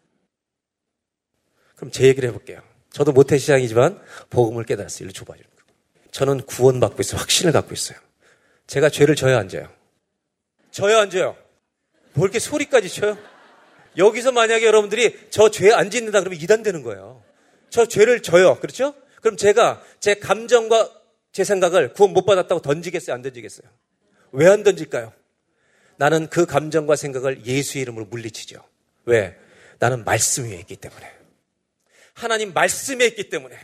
그럼 제 얘기를 해볼게요. 저도 모태시장이지만 복음을 깨달았어요. 일로 거. 저는 구원받고 있어요. 확신을 갖고 있어요. 제가 죄를 져야 안 져요. 져야 안 져요. 뭐 이렇게 소리까지 쳐요? 여기서 만약에 여러분들이 저 죄 안 짓는다 그러면 이단되는 거예요. 저 죄를 져요. 그렇죠? 그럼 제가 제 감정과 제 생각을 구원 못 받았다고 던지겠어요? 안 던지겠어요? 왜 안 던질까요? 나는 그 감정과 생각을 예수 이름으로 물리치죠. 왜? 나는 말씀 위에 있기 때문에. 하나님 말씀에 있기 때문에.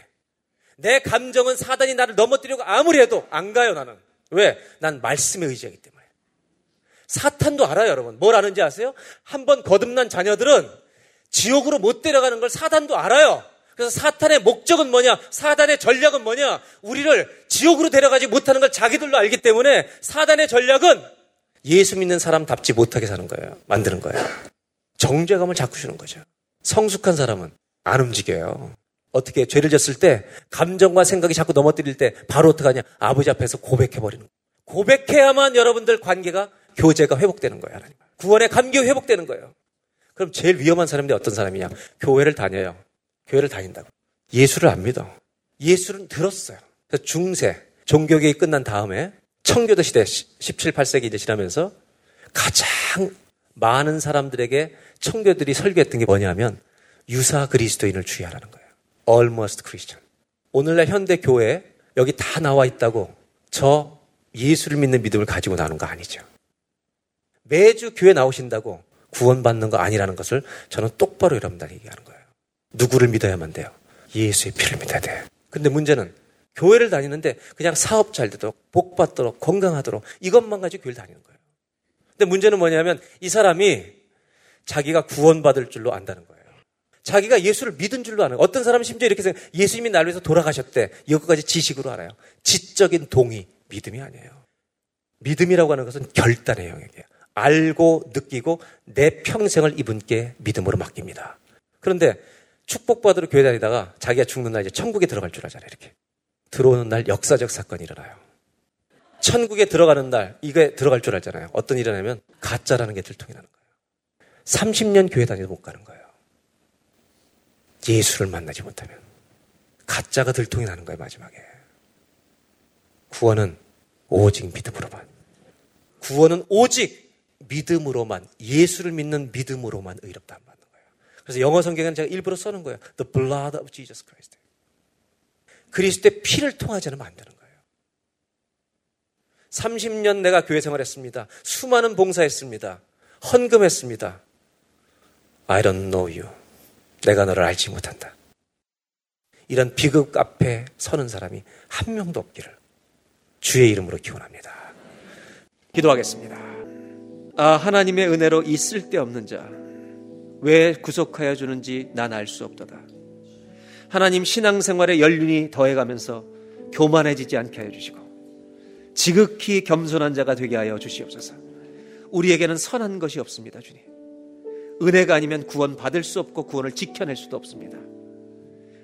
내 감정은 사단이 나를 넘어뜨리고 아무리 해도 안 가요, 나는. 왜? 난 말씀에 의지하기 때문에. 사탄도 알아요, 여러분. 뭘 아는지 아세요? 한번 거듭난 자녀들은 지옥으로 못 데려가는 걸 사탄도 알아요. 그래서 사탄의 목적은 뭐냐? 사단의 전략은 뭐냐? 우리를 지옥으로 데려가지 못하는 걸 자기들도 알기 때문에 사단의 전략은 예수 믿는 사람답지 못하게 사는 거예요. 만드는 거예요. 정죄감을 자꾸 주는 거죠. 성숙한 사람은 안 움직여요. 어떻게 죄를 졌을 때 감정과 생각이 자꾸 넘어뜨릴 때 바로 어떡하냐? 아버지 앞에서 고백해 버리는 거예요. 고백해야만 여러분들 관계가 교제가 회복되는 거예요. 하나님. 구원의 감격이 회복되는 거예요. 그럼 제일 위험한 사람들이 어떤 사람이냐? 교회를 다녀요. 교회를 다닌다고. 예수를 안 믿어. 예수를 들었어요. 그래서 중세, 종교개혁이 끝난 다음에 청교도 시대 17, 8세기 이제 지나면서 가장 많은 사람들에게 청교들이 설교했던 게 뭐냐면 유사 그리스도인을 주의하라는 거예요. Almost Christian. 오늘날 현대 교회 여기 다 나와 있다고 저 예수를 믿는 믿음을 가지고 나오는 거 아니죠. 매주 교회 나오신다고 구원받는 거 아니라는 것을 저는 똑바로 여러분들 얘기하는 거예요. 누구를 믿어야만 돼요? 예수의 피를 믿어야 돼. 근데 문제는 교회를 다니는데 그냥 사업 잘 되도록, 복 받도록, 건강하도록 이것만 가지고 교회를 다니는 거예요. 근데 문제는 뭐냐면 이 사람이 자기가 구원받을 줄로 안다는 거예요. 자기가 예수를 믿은 줄로 아는 거예요. 어떤 사람은 심지어 이렇게 생각, 예수님이 나를 위해서 돌아가셨대. 이것까지 지식으로 알아요. 지적인 동의, 믿음이 아니에요. 믿음이라고 하는 것은 결단의 영역이에요. 알고 느끼고 내 평생을 이분께 믿음으로 맡깁니다. 그런데 축복받으러 교회 다니다가 자기가 죽는 날 이제 천국에 들어갈 줄 알잖아요. 이렇게. 들어오는 날 역사적 사건이 일어나요. 천국에 들어가는 날 이게 들어갈 줄 알잖아요. 어떤 일이 일어나면 가짜라는 게 들통이 나는 거예요. 30년 교회 다니도 못 가는 거예요. 예수를 만나지 못하면 가짜가 들통이 나는 거예요. 마지막에. 구원은 오직 믿음으로만. 구원은 오직 믿음으로만 예수를 믿는 믿음으로만 의롭다 받는 거예요. 그래서 영어 성경에는 제가 일부러 써는 거예요. The blood of Jesus Christ. 그리스도의 피를 통하지 않으면 안 되는 거예요. 30년 내가 교회 생활했습니다. 수많은 봉사했습니다. 헌금했습니다. I don't know you. 내가 너를 알지 못한다. 이런 비극 앞에 서는 사람이 한 명도 없기를 주의 이름으로 기원합니다. 기도하겠습니다. 아, 하나님의 은혜로 이 쓸데없는 자, 왜 구속하여 주는지 난 알 수 없도다. 하나님 신앙생활의 연륜이 더해가면서 교만해지지 않게 하여 주시고, 지극히 겸손한 자가 되게 하여 주시옵소서. 우리에게는 선한 것이 없습니다, 주님. 은혜가 아니면 구원 받을 수 없고 구원을 지켜낼 수도 없습니다.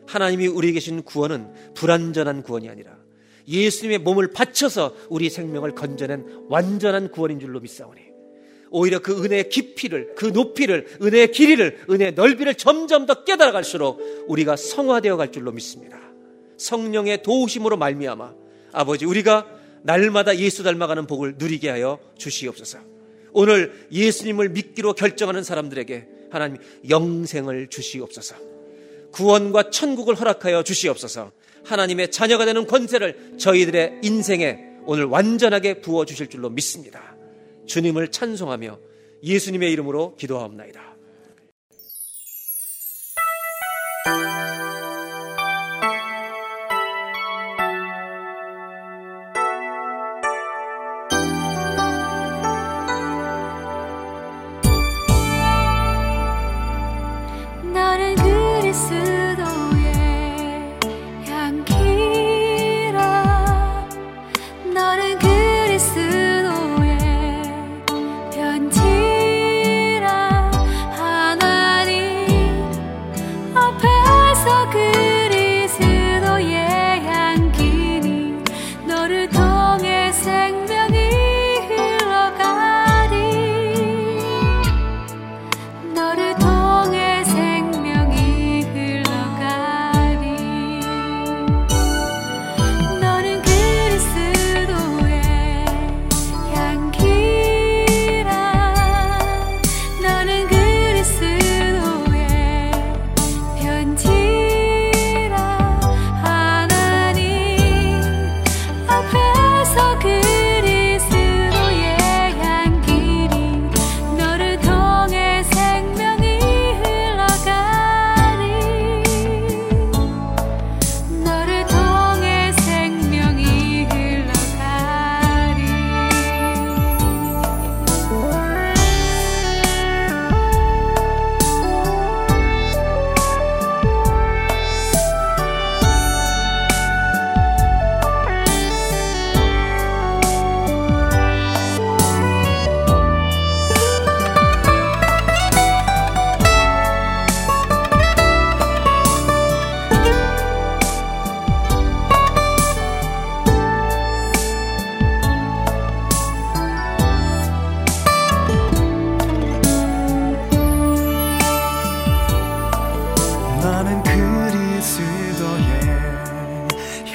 하나님이 우리에게 주신 구원은 불완전한 구원이 아니라 예수님의 몸을 바쳐서 우리 생명을 건져낸 완전한 구원인 줄로 믿사오니 오히려 그 은혜의 깊이를 그 높이를 은혜의 길이를 은혜의 넓이를 점점 더 깨달아 갈수록 우리가 성화되어 갈 줄로 믿습니다. 성령의 도우심으로 말미암아 아버지 우리가 날마다 예수 닮아가는 복을 누리게 하여 주시옵소서. 오늘 예수님을 믿기로 결정하는 사람들에게 하나님 영생을 주시옵소서. 구원과 천국을 허락하여 주시옵소서. 하나님의 자녀가 되는 권세를 저희들의 인생에 오늘 완전하게 부어 주실 줄로 믿습니다. 주님을 찬송하며 예수님의 이름으로 기도하옵나이다.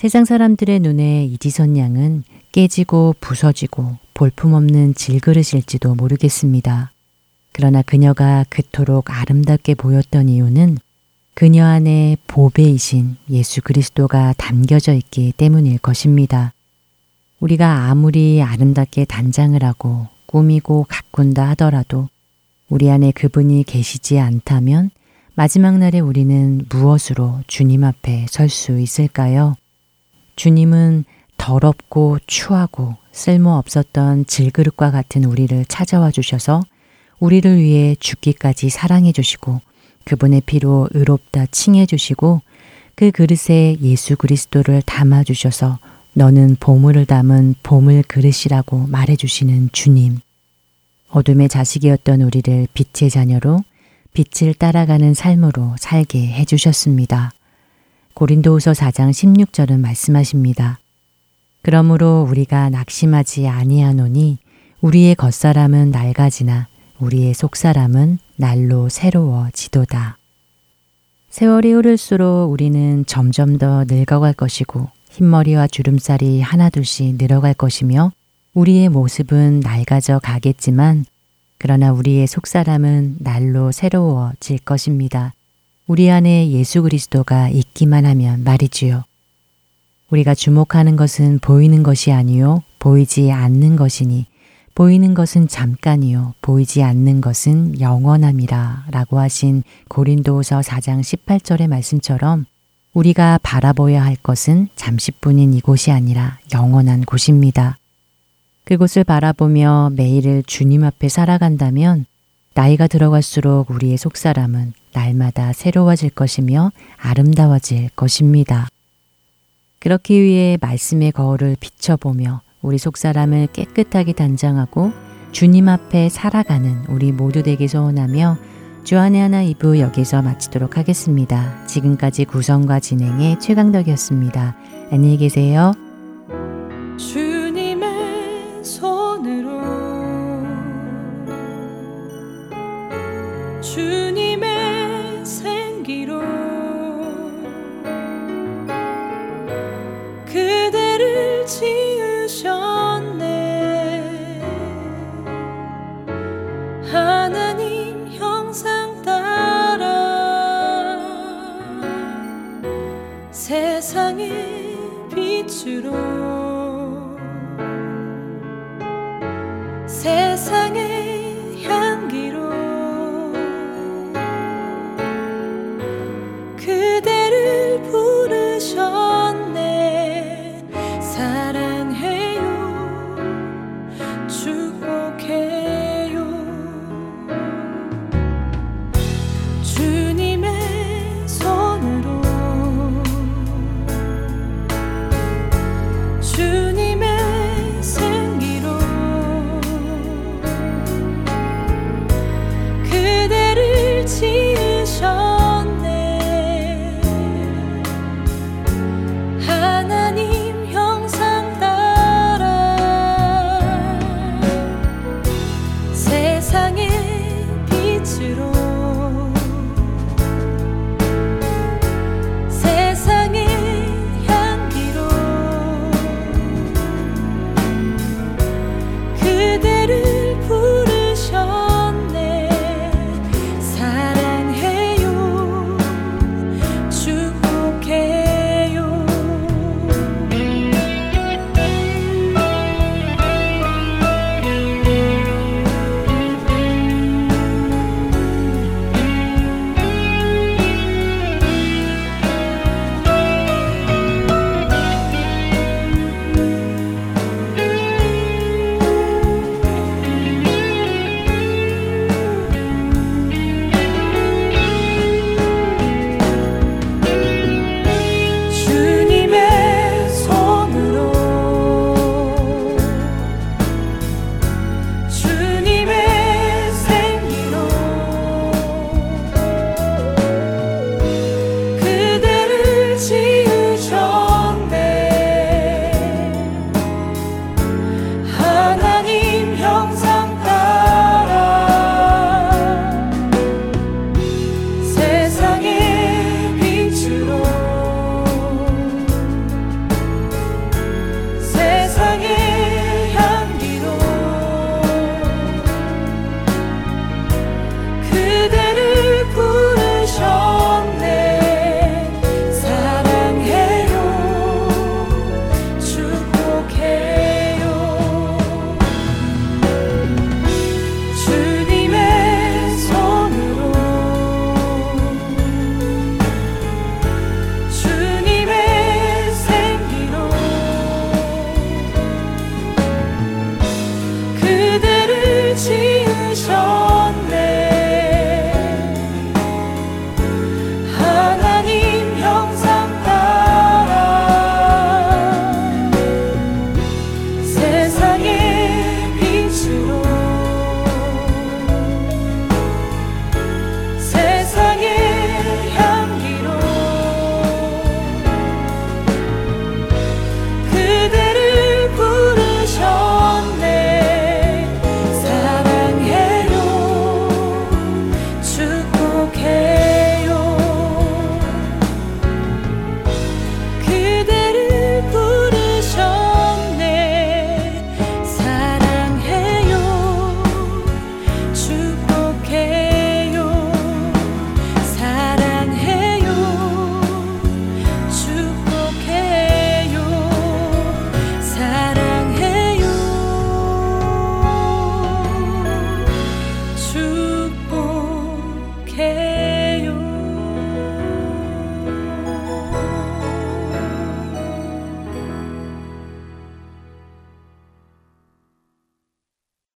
세상 사람들의 눈에 이지선 양은 깨지고 부서지고 볼품없는 질그릇일지도 모르겠습니다. 그러나 그녀가 그토록 아름답게 보였던 이유는 그녀 안에 보배이신 예수 그리스도가 담겨져 있기 때문일 것입니다. 우리가 아무리 아름답게 단장을 하고 꾸미고 가꾼다 하더라도 우리 안에 그분이 계시지 않다면 마지막 날에 우리는 무엇으로 주님 앞에 설 수 있을까요? 주님은 더럽고 추하고 쓸모없었던 질그릇과 같은 우리를 찾아와 주셔서 우리를 위해 죽기까지 사랑해 주시고 그분의 피로 의롭다 칭해 주시고 그 그릇에 예수 그리스도를 담아 주셔서 너는 보물을 담은 보물 그릇이라고 말해 주시는 주님. 어둠의 자식이었던 우리를 빛의 자녀로 빛을 따라가는 삶으로 살게 해 주셨습니다. 고린도후서 4장 16절은 말씀하십니다. 그러므로 우리가 낙심하지 아니하노니 우리의 겉사람은 낡아지나 우리의 속사람은 날로 새로워지도다. 세월이 흐를수록 우리는 점점 더 늙어갈 것이고 흰머리와 주름살이 하나둘씩 늘어갈 것이며 우리의 모습은 낡아져 가겠지만 그러나 우리의 속사람은 날로 새로워질 것입니다. 우리 안에 예수 그리스도가 있기만 하면 말이지요. 우리가 주목하는 것은 보이는 것이 아니요 보이지 않는 것이니 보이는 것은 잠깐이요 보이지 않는 것은 영원함이라 라고 하신 고린도후서 4장 18절의 말씀처럼 우리가 바라보아야 할 것은 잠시뿐인 이곳이 아니라 영원한 곳입니다. 그곳을 바라보며 매일을 주님 앞에 살아간다면 나이가 들어갈수록 우리의 속사람은 날마다 새로워질 것이며 아름다워질 것입니다. 그렇기 위해 말씀의 거울을 비춰보며 우리 속사람을 깨끗하게 단장하고 주님 앞에 살아가는 우리 모두 되기 소원하며 주안의 하나 2부 여기서 마치도록 하겠습니다. 지금까지 구성과 진행의 최강덕이었습니다. 안녕히 계세요. 주님의 생기로 그대를 지으셨네. 하나님 형상 따라 세상의 빛으로